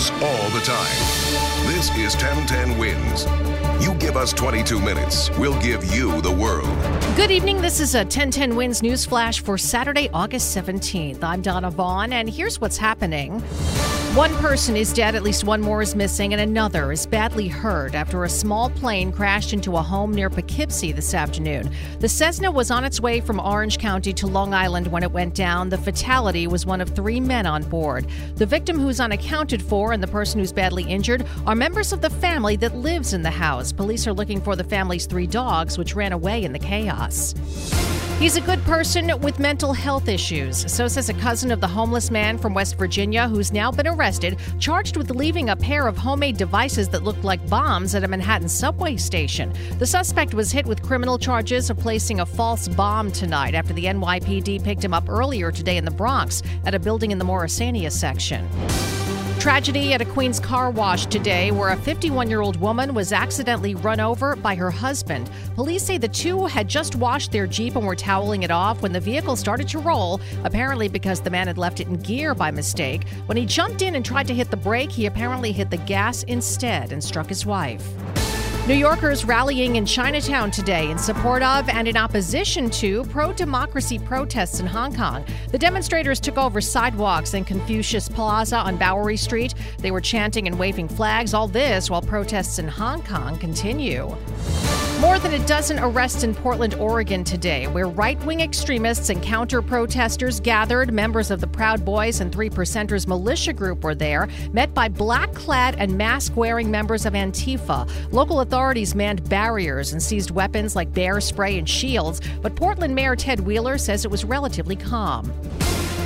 All the time. This is 1010 Wins. You give us 22 minutes, we'll give you the world. Good evening. This is a 1010 Wins News Flash for Saturday, August 17th. I'm Donna Vaughan, and here's what's happening. One person is dead, at least one more is missing, and another is badly hurt after a small plane crashed into a home near Poughkeepsie this afternoon. The Cessna was on its way from Orange County to Long Island when it went down. The fatality was one of three men on board. The victim, who's unaccounted for, and the person who's badly injured are members of the family that lives in the house. Police are looking for the family's three dogs, which ran away in the chaos. He's a good person with mental health issues. So says a cousin of the homeless man from West Virginia who's now been arrested, charged with leaving a pair of homemade devices that looked like bombs at a Manhattan subway station. The suspect was hit with criminal charges of placing a false bomb tonight after the NYPD picked him up earlier today in the Bronx at a building in the Morrisania section. Tragedy at a Queens car wash today where a 51 year old woman was accidentally run over by her husband. Police say the two had just washed their Jeep and were toweling it off when the vehicle started to roll, apparently because the man had left it in gear by mistake. When he jumped in and tried to hit the brake, he apparently hit the gas instead and struck his wife. New Yorkers rallying in Chinatown today in support of and in opposition to pro democracy protests in Hong Kong. The demonstrators took over sidewalks in Confucius Plaza on Bowery Street. They were chanting and waving flags, all this while protests in Hong Kong continue. More than a dozen arrests in Portland, Oregon today, where right wing extremists and counter protesters gathered. Members of the Proud Boys and Three Percenters militia group were there, met by black clad and mask wearing members of Antifa. Local authorities manned barriers and seized weapons like bear spray and shields, but Portland Mayor Ted Wheeler says it was relatively calm.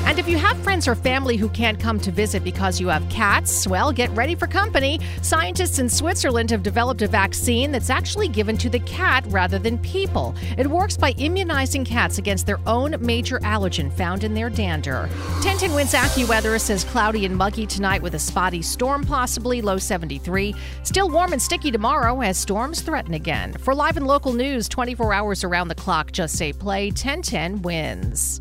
And if you have friends or family who can't come to visit because you have cats, well, get ready for company. Scientists in Switzerland have developed a vaccine that's actually given to the cat rather than people. It works by immunizing cats against their own major allergen found in their dander. 1010 Wins AccuWeather says cloudy and muggy tonight with a spotty storm, possibly low 73. Still warm and sticky tomorrow as storms threaten again. For live and local news 24 hours around the clock, just say play 1010 wins.